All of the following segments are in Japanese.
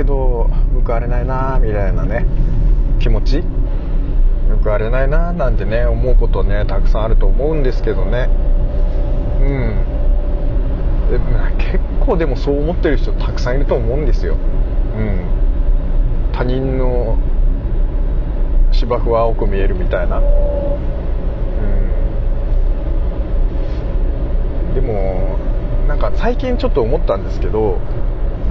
けど報われないなみたいなね気持ち？報われないななんてね思うことねたくさんあると思うんですけどね。うん。結構でもそう思ってる人たくさんいると思うんですよ。うん。他人の芝生は青く見えるみたいな。うん。でもなんか最近ちょっと思ったんですけど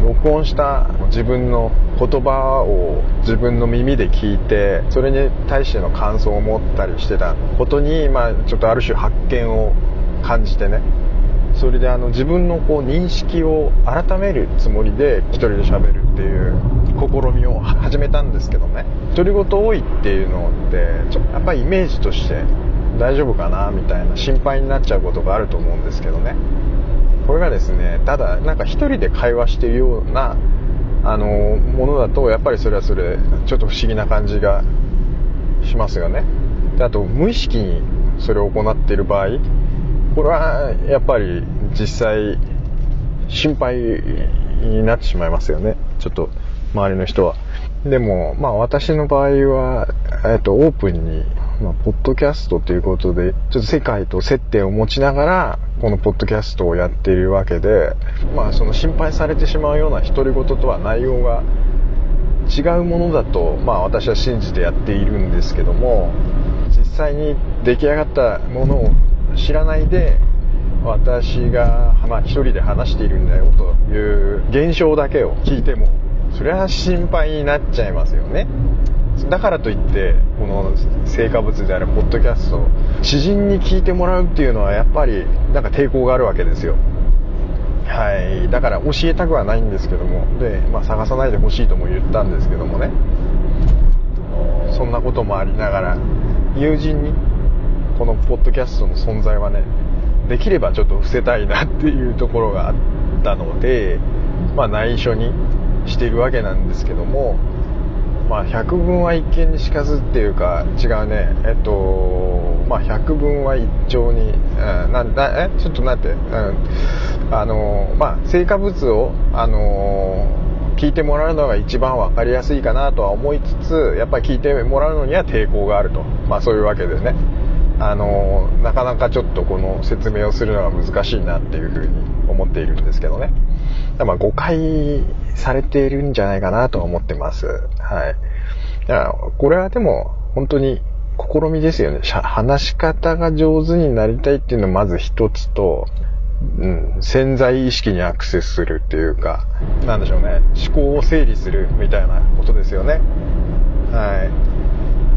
録音した自分の言葉を自分の耳で聞いてそれに対しての感想を持ったりしてたことに、まあ、ちょっとある種発見を感じてね。それであの自分のこう認識を改めるつもりで一人で喋るっていう試みを始めたんですけどね。独り言多いっていうのってちょやっぱりイメージとして大丈夫かなみたいな心配になっちゃうことがあると思うんですけどね。これがですねただなんか一人で会話してるようなあのものだとやっぱりそれはそれちょっと不思議な感じがしますよね。であと無意識にそれを行っている場合これはやっぱり実際心配になってしまいますよね。ちょっと周りの人は。でもまあ私の場合は、えっと、オープンにまあ、ポッドキャストということで、ちょっと世界と接点を持ちながら、このポッドキャストをやっているわけで、まあ、その心配されてしまうような独り言とは内容が違うものだと、まあ、私は信じてやっているんですけども、実際に出来上がったものを知らないで、私が、まあ、一人で話しているんだよという現象だけを聞いても、それは心配になっちゃいますよね。だからといってこの成果物であるポッドキャスト知人に聞いてもらうっていうのはやっぱりなんか抵抗があるわけですよ。はい。だから教えたくはないんですけども。で、まあ、探さないでほしいとも言ったんですけどもね。そんなこともありながら友人にこのポッドキャストの存在はねできればちょっと伏せたいなっていうところがあったのでまあ内緒にしているわけなんですけども。まあ、百聞は一見にしかずっていうか違うね。えっとまあ百聞は一丁に、うん、なんだえちょっと待って、うん、あのまあ成果物をあの聞いてもらうのが一番分かりやすいかなとは思いつつやっぱり聞いてもらうのには抵抗があると。まあそういうわけでね。あのなかなかちょっとこの説明をするのが難しいなっていうふうに思っているんですけどね。まあ誤解されているんじゃないかなと思ってます。はい。だからこれはでも本当に試みですよね。話し方が上手になりたいっていうのはまず一つと、うん、潜在意識にアクセスするっていうか、なんでしょうね。思考を整理するみたいなことですよね。は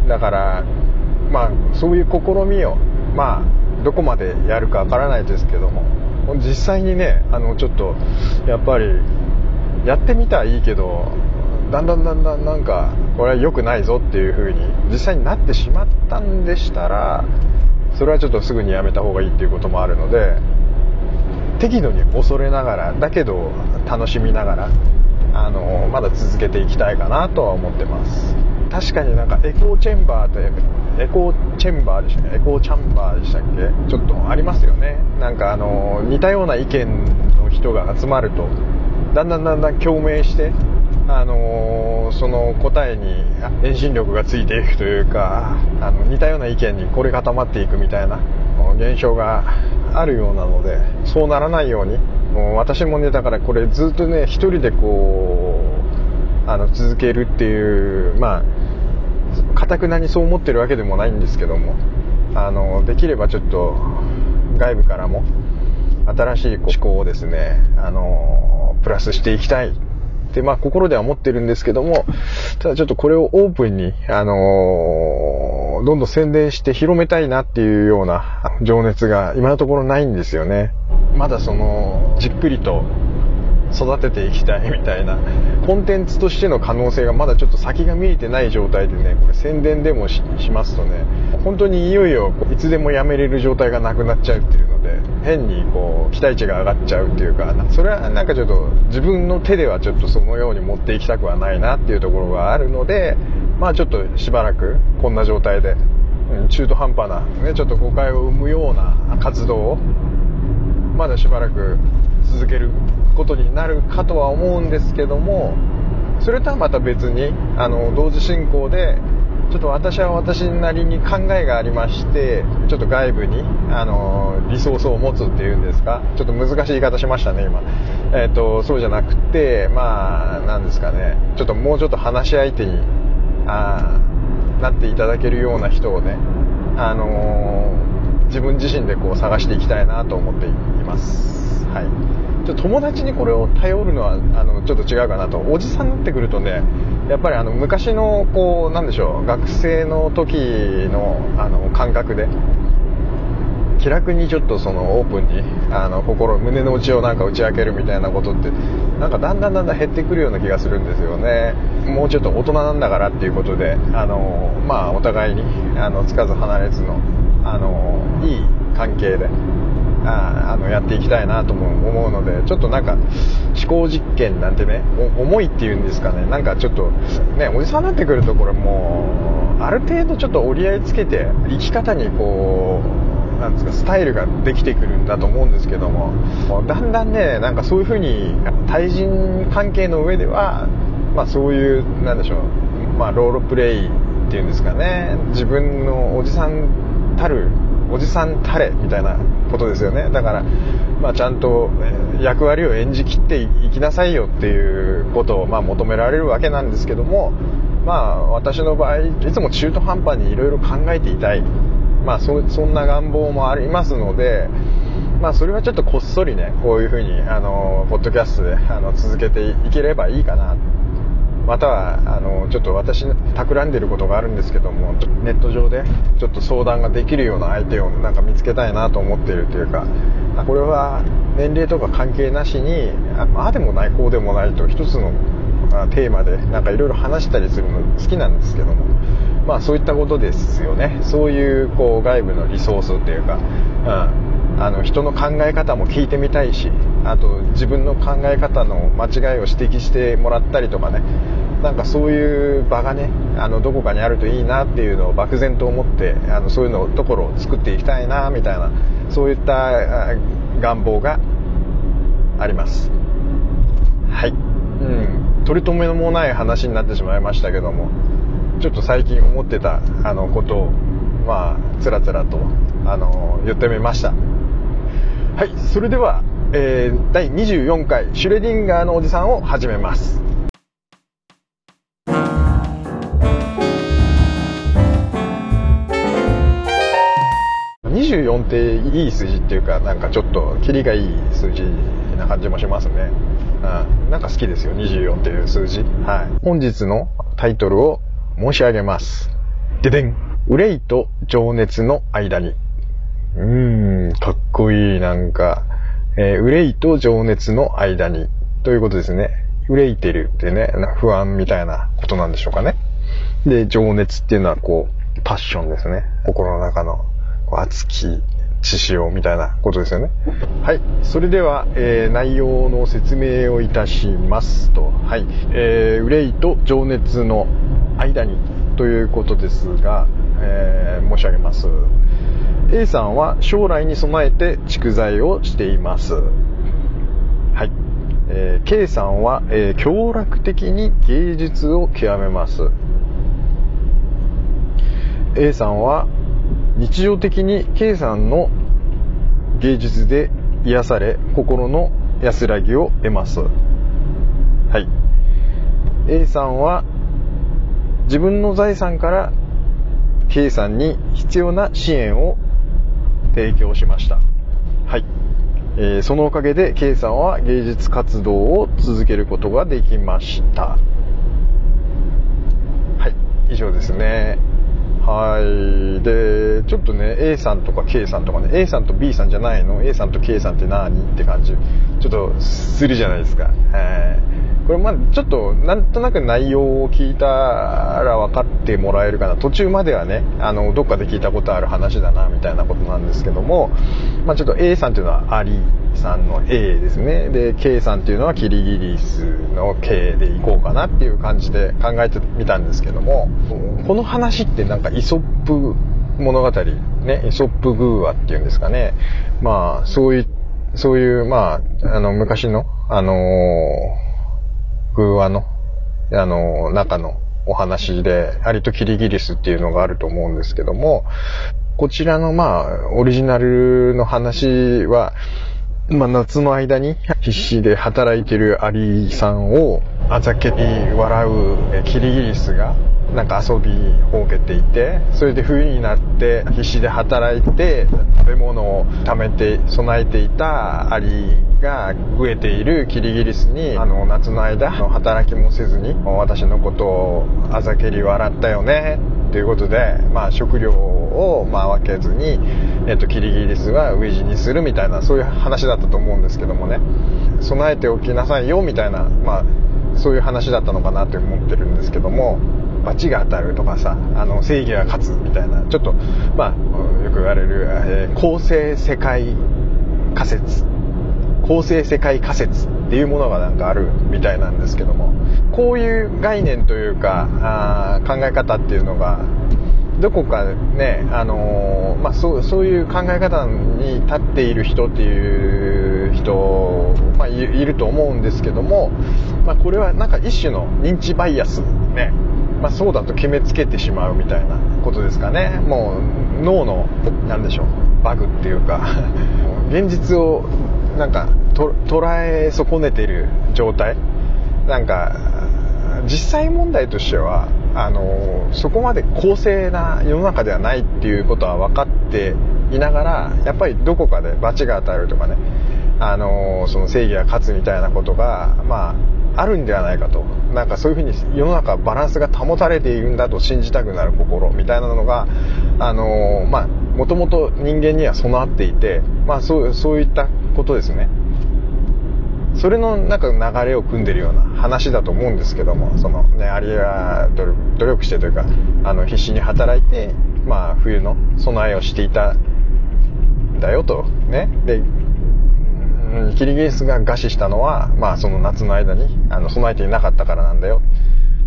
い。だから、まあ、そういう試みを、まあ、どこまでやるかわからないですけども、実際にねあのちょっとやっぱりやってみたらいいけどだんだんだんだんなんかこれは良くないぞっていう風に実際になってしまったんでしたらそれはちょっとすぐにやめた方がいいっていうこともあるので適度に恐れながらだけど楽しみながらあのまだ続けていきたいかなとは思ってます。確かになんかエコーチェンバーってエコーチェンバーでしたっけ？エコーチャンバーでしたっけ？ちょっとありますよね。なんかあの似たような意見の人が集まるとだんだんだんだん共鳴してあのー、その答えに遠心力がついていくというかあの似たような意見にこれ固まっていくみたいな現象があるようなのでそうならないようにもう私もねだからこれずっとね一人でこうあの続けるっていうまあかたくなにそう思ってるわけでもないんですけどもあのできればちょっと外部からも新しい思考をですねあのプラスしていきたい。まあ心では思ってるんですけどもただちょっとこれをオープンにあのどんどん宣伝して広めたいなっていうような情熱が今のところないんですよね。まだそのじっくりと育てていきたいみたいなコンテンツとしての可能性がまだちょっと先が見えてない状態でねこれ宣伝でもしますとね本当にいよいよいつでもやめれる状態がなくなっちゃうっていうので変にこう期待値が上がっちゃうっていうかそれはなんかちょっと自分の手ではちょっとそのように持っていきたくはないなっていうところがあるのでまあちょっとしばらくこんな状態で中途半端な、ね、ちょっと誤解を生むような活動をまだしばらく続けることになるかとは思うんですけどもそれとはまた別にあの同時進行でちょっと私は私なりに考えがありましてちょっと外部にあのリソースを持つっていうんですか？ちょっと難しい言い方しましたね今、えーと、そうじゃなくてまあ何ですかね。ちょっともうちょっと話し相手にあなっていただけるような人をねあの、自分自身でこう探していきたいなと思っています。はい。ちょっと友達にこれを頼るのはあのちょっと違うかなと。おじさんになってくるとねやっぱりあの昔のこうなんでしょう学生の時のあの感覚で気楽にちょっとそのオープンにあの心胸の内をなんか打ち明けるみたいなことってなんかだんだんだんだん減ってくるような気がするんですよね。もうちょっと大人なんだからっていうことであのまあお互いにあのつかず離れずのあのいい関係でああのやっていきたいなとも思うのでちょっとなんか思考実験なんてね重いっていうんですかねなんかちょっとねおじさんになってくるとこれもうある程度ちょっと折り合いつけて生き方にこうなんですかスタイルができてくるんだと思うんですけどもだんだんねなんかそういう風に対人関係の上ではまあそういうなんでしょうまあロールプレイっていうんですかね自分のおじさんたるおじさんたれみたいなことですよね。だから、まあ、ちゃんと役割を演じきっていきなさいよっていうことを、まあ、求められるわけなんですけどもまあ私の場合いつも中途半端にいろいろ考えていたい。まあそそんな願望もありますのでまあそれはちょっとこっそりねこういうふうにあのポッドキャストであの続けていければいいかな。またはあのちょっと私企んでることがあるんですけどもネット上でちょっと相談ができるような相手をなんか見つけたいなと思っているというかこれは年齢とか関係なしにああでもないこうでもないと一つのテーマでなんかいろいろ話したりするの好きなんですけどもまあそういったことですよね。そういうこう外部のリソースっていうか、うんあの人の考え方も聞いてみたいしあと自分の考え方の間違いを指摘してもらったりとかね。なんかそういう場がねあのどこかにあるといいなっていうのを漠然と思ってあのそういうのところを作っていきたいなみたいなそういった願望があります。はい。うん。取り留めもない話になってしまいましたけどもちょっと最近思ってたあのことをまあつらつらとあの言ってみました。はい、それでは、えー、第24回シュレディンガーのおじさんを始めます。24っていい数字っていうかなんかちょっとキリがいい数字な感じもしますね。うん、なんか好きですよ24っていう数字。はい。本日のタイトルを申し上げます。ででん。憂いと情熱の間に。うーん、かっこいい、なんか、えー、憂いと情熱の間に、ということですね。憂いてるってね、不安みたいなことなんでしょうかね。で、情熱っていうのはこう、パッションですね。心の中の、こう熱き血潮みたいなことですよね。はい。それでは、えー、内容の説明をいたしますと。はい。えー、憂いと情熱の間にということですが、えー、し上げます。A さんは将来に備えて蓄財をしています。はい。えー、K さんは、えー、協楽的に芸術を極めます。A さんは日常的に K さんの芸術で癒され心の安らぎを得ます。はい。A さんは自分の財産から K さんに必要な支援を提供しました。はい。えー、そのおかげで K さんは芸術活動を続けることができました。はい。以上ですね。はい。で、ちょっとね、A さんとか K さんとかね、A さんと B さんじゃないの ?A さんと K さんって何？って感じ。ちょっとするじゃないですか。はい。これまちょっとなんとなく内容を聞いたら分かってもらえるかな。途中まではねあのどっかで聞いたことある話だなみたいなことなんですけども、まあ、ちょっと A さんっていうのはアリさんの A ですね。で K さんっていうのはキリギリスの K でいこうかなっていう感じで考えてみたんですけどもこの話ってなんかイソップ物語ねイソップグーアっていうんですかね。まあそういうそういうまああの昔のあのー話のあの、中のお話で、アリとキリギリスっていうのがあると思うんですけども、こちらのまあ、オリジナルの話は、まあ、夏の間に必死で働いてるアリさんをあざけに笑うキリギリスがなんか遊びほうけていてそれで冬になって必死で働いて食べ物を貯めて備えていたアリが飢えているキリギリスにあの夏の間働きもせずに私のことをあざけり笑ったよねということで、まあ、食料をまあ分けずに、えっと、キリギリスは飢え死にするみたいなそういう話だったと思うんですけどもね。備えておきなさいよみたいな、まあ、そういう話だったのかなと思ってるんですけども。罰が当たるとかさあの正義が勝つみたいなちょっとまあよく言われる、えー、公正世界仮説。公正世界仮説っていうものがなんかあるみたいなんですけども。こういう概念というかあ考え方っていうのがどこかね、あのー、まあ、そうそういう考え方に立っている人っていう人、まあ、いると思うんですけども、まあ、これはなんか一種の認知バイアスね。まあ、そうだと決めつけてしまうみたいなことですかね。もう脳の何でしょうバグっていうか。現実をなんか捉え損ねてる状態。なんか実際問題としてはあのそこまで公正な世の中ではないっていうことは分かっていながらやっぱりどこかで罰が当たるとかね。あのその正義が勝つみたいなことがまああるんではないかと。なんかそういうふうに世の中バランスが保たれているんだと信じたくなる心みたいなのがあのまあもともと人間には備わっていてまあそうそういったことですね。それのなんか流れを組んでるような話だと思うんですけどもそのねアリは努力してというかあの必死に働いてまあ冬の備えをしていたんだよと。ね。でんキリギリスが餓死したのは、まあその夏の間にあの備えていなかったからなんだよ。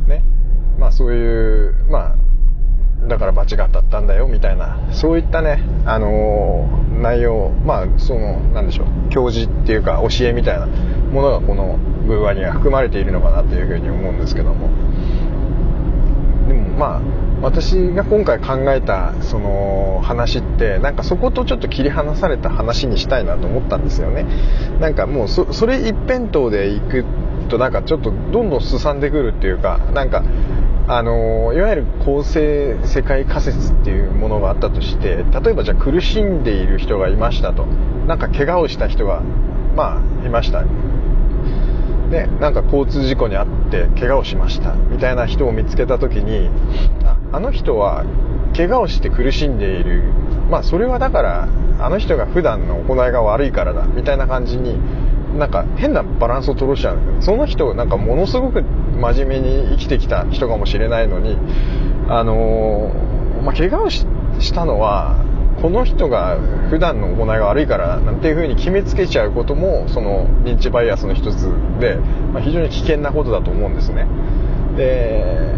ね。まあそういう、まあ、だから罰が当たったんだよみたいな、そういったね、あのー、内容、まあその、なんでしょう、教示っていうか教えみたいなものがこの偶話には含まれているのかなというふうに思うんですけども。でもまあ、私が今回考えたその話ってなんかそことちょっと切り離された話にしたいなと思ったんですよね。なんかもうそそれ一辺倒でいくとなんかちょっとどんどんすさんでくるっていうかなんかあのいわゆる公正世界仮説っていうものがあったとして例えばじゃあ苦しんでいる人がいましたと。なんか怪我をした人がまあいました。でなんか交通事故に遭って怪我をしましたみたいな人を見つけた時にあの人は怪我をして苦しんでいる。まあそれはだからあの人が普段の行いが悪いからだみたいな感じになんか変なバランスを取ろうしちゃうんだけどその人なんかものすごく真面目に生きてきた人かもしれないのにあのー、まあ、怪我をしたのはこの人が普段の行いが悪いからなんていう風に決めつけちゃうこともその認知バイアスの一つで、まあ、非常に危険なことだと思うんですね。で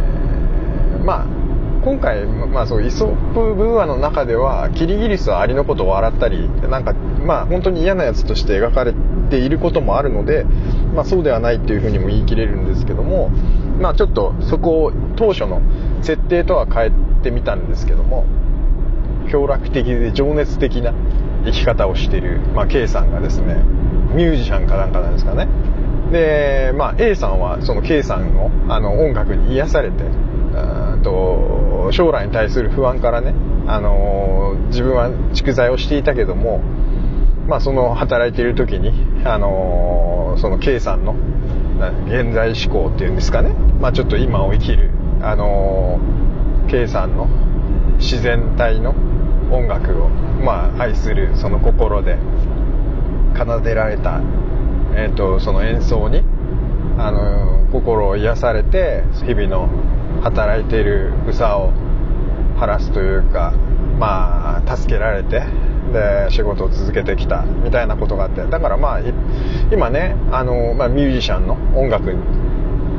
まあ今回、まあ、そうイソップ文話の中ではキリギリスはアリのことを笑ったりなんかまあ本当に嫌なやつとして描かれていることもあるので、まあ、そうではないっていうふうにも言い切れるんですけどもまあちょっとそこを当初の設定とは変えてみたんですけども享楽的で情熱的な生き方をしている、まあ、K さんがですねミュージシャンかなんかなんですかね。で、まあ、A さんはその K さんのあの音楽に癒されてと将来に対する不安からね、あの自分は蓄財をしていたけども、まあ、その働いている時に、あのその K さんの現在志向っていうんですかね、まあ、ちょっと今を生きる、あの K さんの自然体の音楽を、まあ、愛するその心で奏でられた、えーと、その演奏にあの心を癒されて日々の働いている草を晴らすというかまあ助けられてで仕事を続けてきたみたいなことがあって。だからまあ今ねあの、まあ、ミュージシャンの音楽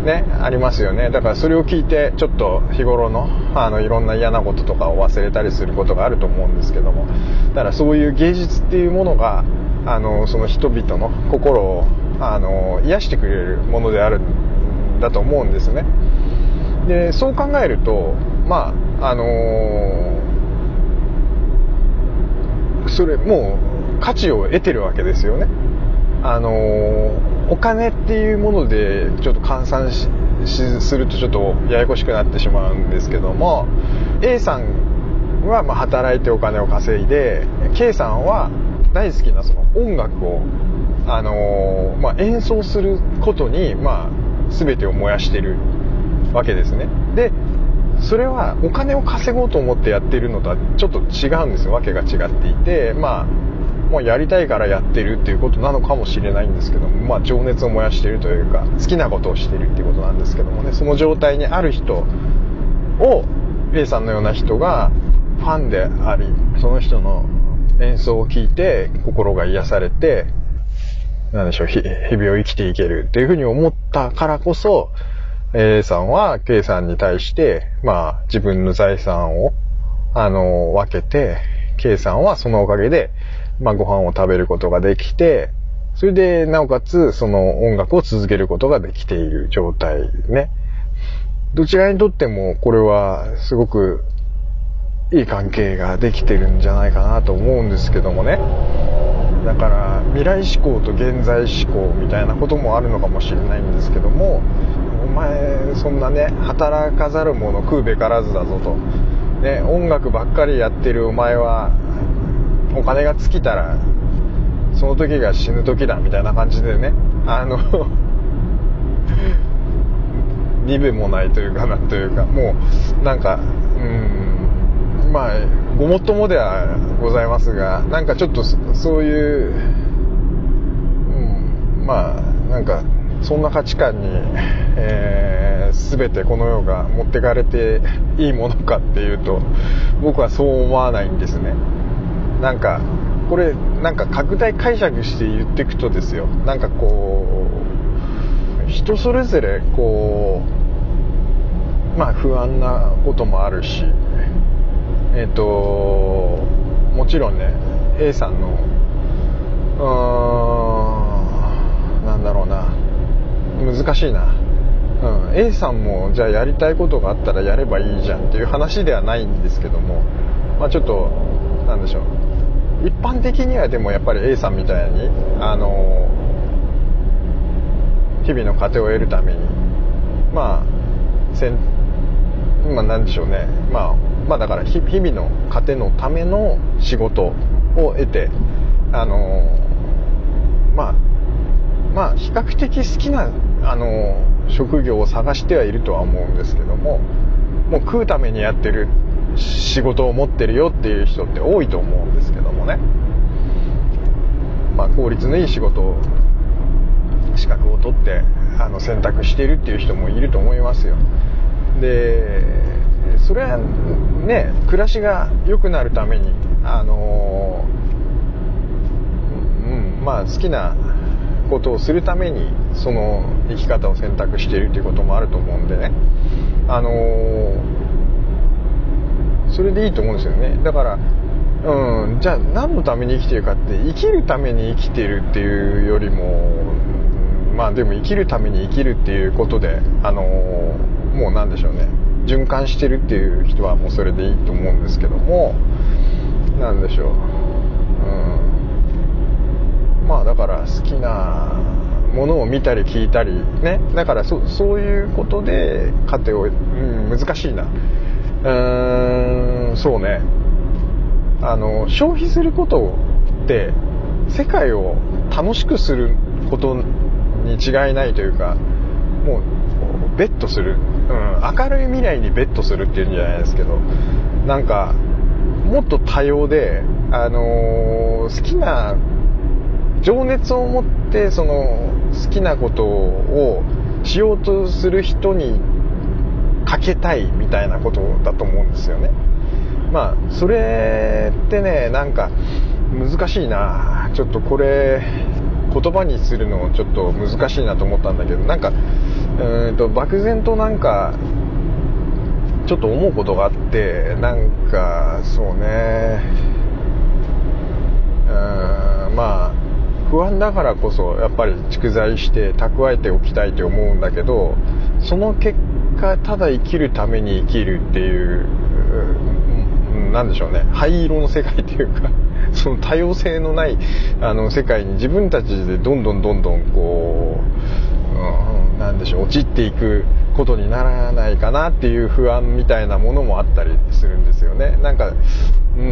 ね、ありますよね。だからそれを聞いて、ちょっと日頃の、あの、いろんな嫌なこととかを忘れたりすることがあると思うんですけども、だからそういう芸術っていうものが、あの、その人々の心を、あの、癒してくれるものであるんだと思うんですね。でそう考えるとまああのー、それもう価値を得てるわけですよね。あのー、お金っていうものでちょっと換算しするとちょっとややこしくなってしまうんですけども A さんはま働いてお金を稼いで K さんは大好きなその音楽を、あの、まあ、演奏することに、まあ、全てを燃やしてるわけですね。でそれはお金を稼ごうと思ってやってるのとはちょっと違うんですよ。わけが違っていてまあもうやりたいからやってるっていうことなのかもしれないんですけども、まあ、情熱を燃やしてるというか好きなことをしてるっていうことなんですけどもねその状態にある人を A さんのような人がファンでありその人の演奏を聴いて心が癒されてなんでしょう日々を生きていけるっていうふうに思ったからこそ A さんは K さんに対してまあ自分の財産をあの分けて K さんはそのおかげでまあ、ご飯を食べることができて、それで、なおかつ、その音楽を続けることができている状態ね。どちらにとっても、これは、すごく、いい関係ができてるんじゃないかなと思うんですけどもね。だから、未来志向と現在志向みたいなこともあるのかもしれないんですけども、お前、そんなね、働かざる者食うべからずだぞと。ね、音楽ばっかりやってるお前は、お金が尽きたらその時が死ぬ時だみたいな感じでねあの リベもないというかなんというかもうなんかうんまあごもっともではございますがなんかちょっとそういう、うん、まあなんかそんな価値観に、えー、全てこの世が持ってかれていいものかっていうと僕はそう思わないんですね。なんかこれなんか拡大解釈して言っていくとですよ。なんかこう人それぞれこうまあ不安なこともあるしえっ、ー、ともちろんね A さんのうーんなんだろうな難しいな、うん、A さんもじゃあやりたいことがあったらやればいいじゃんっていう話ではないんですけどもまあちょっとなんでしょう。一般的にはでもやっぱり A さんみたいにあの日々の糧を得るためにまあせんまあ何でしょうね。まあまあだから日々の糧のための仕事を得てあのまあまあ比較的好きなあの職業を探してはいるとは思うんですけどももう食うためにやってる仕事を持ってるよっていう人って多いと思うんですけどもね、まあ、効率のいい仕事を資格を取ってあの選択してるっていう人もいると思いますよ。でそれはね暮らしが良くなるためにあのうんまあ好きなことをするためにその生き方を選択しているっていうこともあると思うんでね。あのそれでいいと思うんですよね。だからうんじゃあ何のために生きてるかって生きるために生きてるっていうよりもまあでも生きるために生きるっていうことであのもう何でしょうね。循環してるっていう人はもうそれでいいと思うんですけども何でしょう。うん。まあだから好きなものを見たり聞いたりね。だからそういうことで糧を、うん、難しいな。うーんそうね。あの消費することって世界を楽しくすることに違いないというかもうベットする、うん、明るい未来にベットするっていうんじゃないですけどなんかもっと多様で、あのー、好きな情熱を持ってその好きなことをしようとする人にかけたいみたいなことだと思うんですよね。まあそれってねなんか難しいな。ちょっとこれ言葉にするのちょっと難しいなと思ったんだけどなんかうんと漠然となんかちょっと思うことがあってなんかそうね。うんまあ不安だからこそやっぱり蓄財して蓄えておきたいと思うんだけどその結果ただ生きるために生きるっていう何でしょうね。灰色の世界っていうか その多様性のないあの世界に自分たちでどんどんどんどんこう、うん、なんでしょう陥っていくことにならないかなっていう不安みたいなものもあったりするんですよね。なんかうん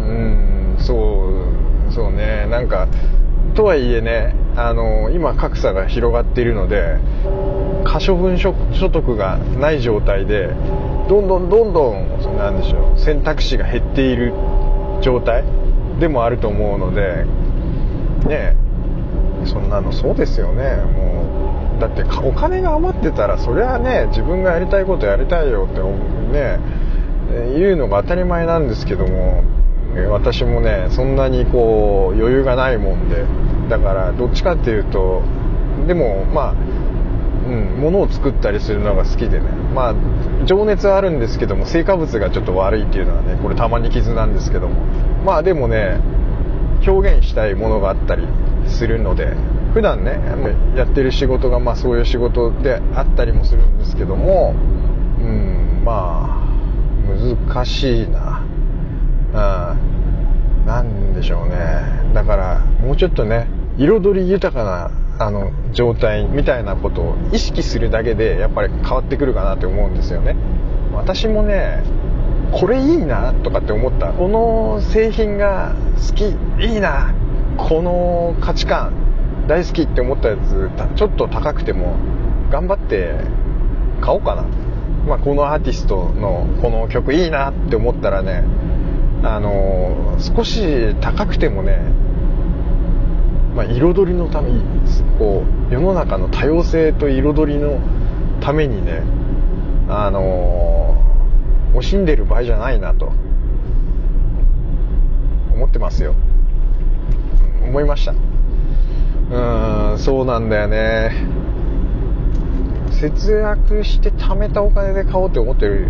うんそうそうね。なんかとはいえねあの今格差が広がっているので可処分所得がない状態でどんどんどんどんなんでしょう選択肢が減っている状態でもあると思うのでねそんなのそうですよね。もうだってお金が余ってたらそりゃね自分がやりたいことやりたいよってね言うのが当たり前なんですけども私もねそんなにこう余裕がないもんでだからどっちかっていうとでもまあうん、物を作ったりするのが好きでね。まあ情熱はあるんですけども成果物がちょっと悪いっていうのはねこれたまに傷なんですけども。まあでもね表現したいものがあったりするので普段ねやってる仕事がまあそういう仕事であったりもするんですけどもうんまあ難しいな。うんなんでしょうね。だからもうちょっとね彩り豊かなあの状態みたいなことを意識するだけでやっぱり変わってくるかなって思うんですよね。私もねこれいいなとかって思った。この製品が好きいいな。この価値観大好きって思ったやつちょっと高くても頑張って買おうかな、まあ、このアーティストのこの曲いいなって思ったらねあの少し高くてもねまあ、彩りのためにこう世の中の多様性と彩りのためにねあの、惜しんでる場合じゃないなと思ってますよ、思いました。うんそうなんだよね。節約して貯めたお金で買おうって思ってる。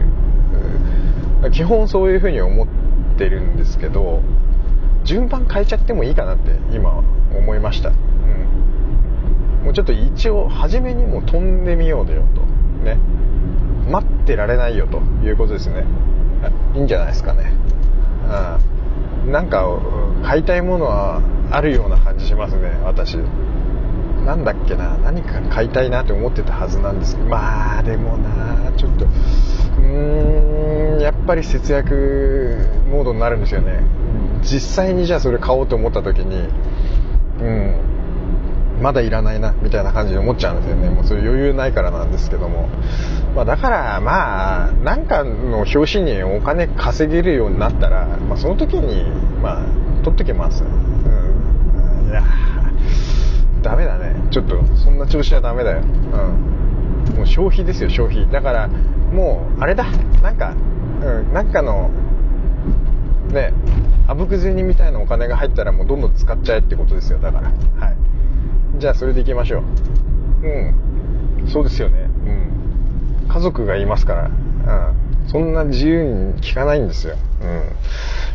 基本そういうふうに思ってるんですけど順番変えちゃってもいいかなって今思いました、うん、もうちょっと一応初めにも飛んでみようよと。ね。待ってられないよということですね。いいんじゃないですかね。うん。なんか買いたいものはあるような感じしますね私。なんだっけな。何か買いたいなって思ってたはずなんですけど。まあでもなちょっと。うーん。やっぱり節約モードになるんですよね。実際にじゃあそれ買おうと思った時にうん。まだいらないなみたいな感じで思っちゃうんですよね。もうそういう余裕ないからなんですけども、まあ、だからまあなんかの表紙にお金稼げるようになったら、まあ、その時にまあ取ってきます、うん、いやダメだね。ちょっとそんな調子はダメだよ、うん、もう消費ですよ消費。だからもうあれだ。なんか、うん、なんかのねあぶく銭みたいなお金が入ったらもうどんどん使っちゃえってことですよだから。はい。じゃあそれでいきましょう。うん。そうですよね。うん。家族がいますから。うん。そんな自由に聞かないんですよ。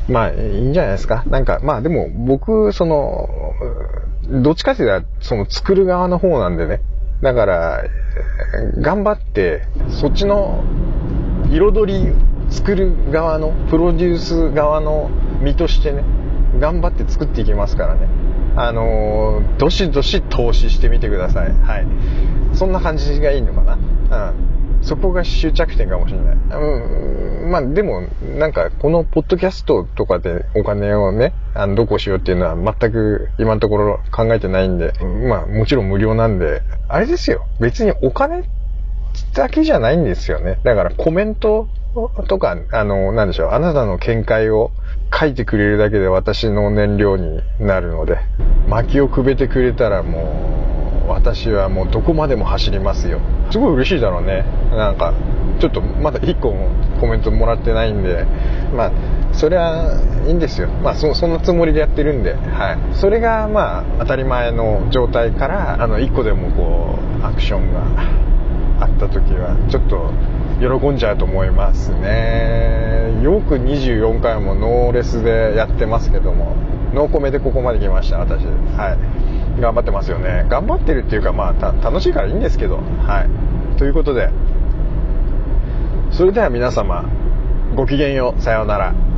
うん。まあいいんじゃないですか。なんかまあでも僕そのどっちかっていうとその作る側の方なんでね。だから頑張ってそっちの彩り作る側のプロデュース側の身としてね頑張って作っていきますからね。あのー、どしどし投資してみてください。はい。そんな感じがいいのかな。うん。そこが終着点かもしれない。うん。まあでもなんかこのポッドキャストとかでお金をねあのどこしようっていうのは全く今のところ考えてないんでまあもちろん無料なんであれですよ別にお金だけじゃないんですよねだからコメントとか、あの、なんでしょう、あなたの見解を書いてくれるだけで私の燃料になるので、薪をくべてくれたらもう、私はもうどこまでも走りますよ。すごい嬉しいだろうね。なんか、ちょっとまだ1個もコメントもらってないんで、まあ、それはいいんですよ。まあ、そ、そんなつもりでやってるんで、はい。それが、まあ、当たり前の状態から、あの、1個でもこう、アクションがあった時は、ちょっと、喜んじゃうと思いますね。よく24回もノーレスでやってますけども、ノーコメでここまで来ました、私。はい。頑張ってますよね。頑張ってるっていうか、まあ、楽しいからいいんですけど、はい。ということで、それでは皆様ごきげんよう。さようなら。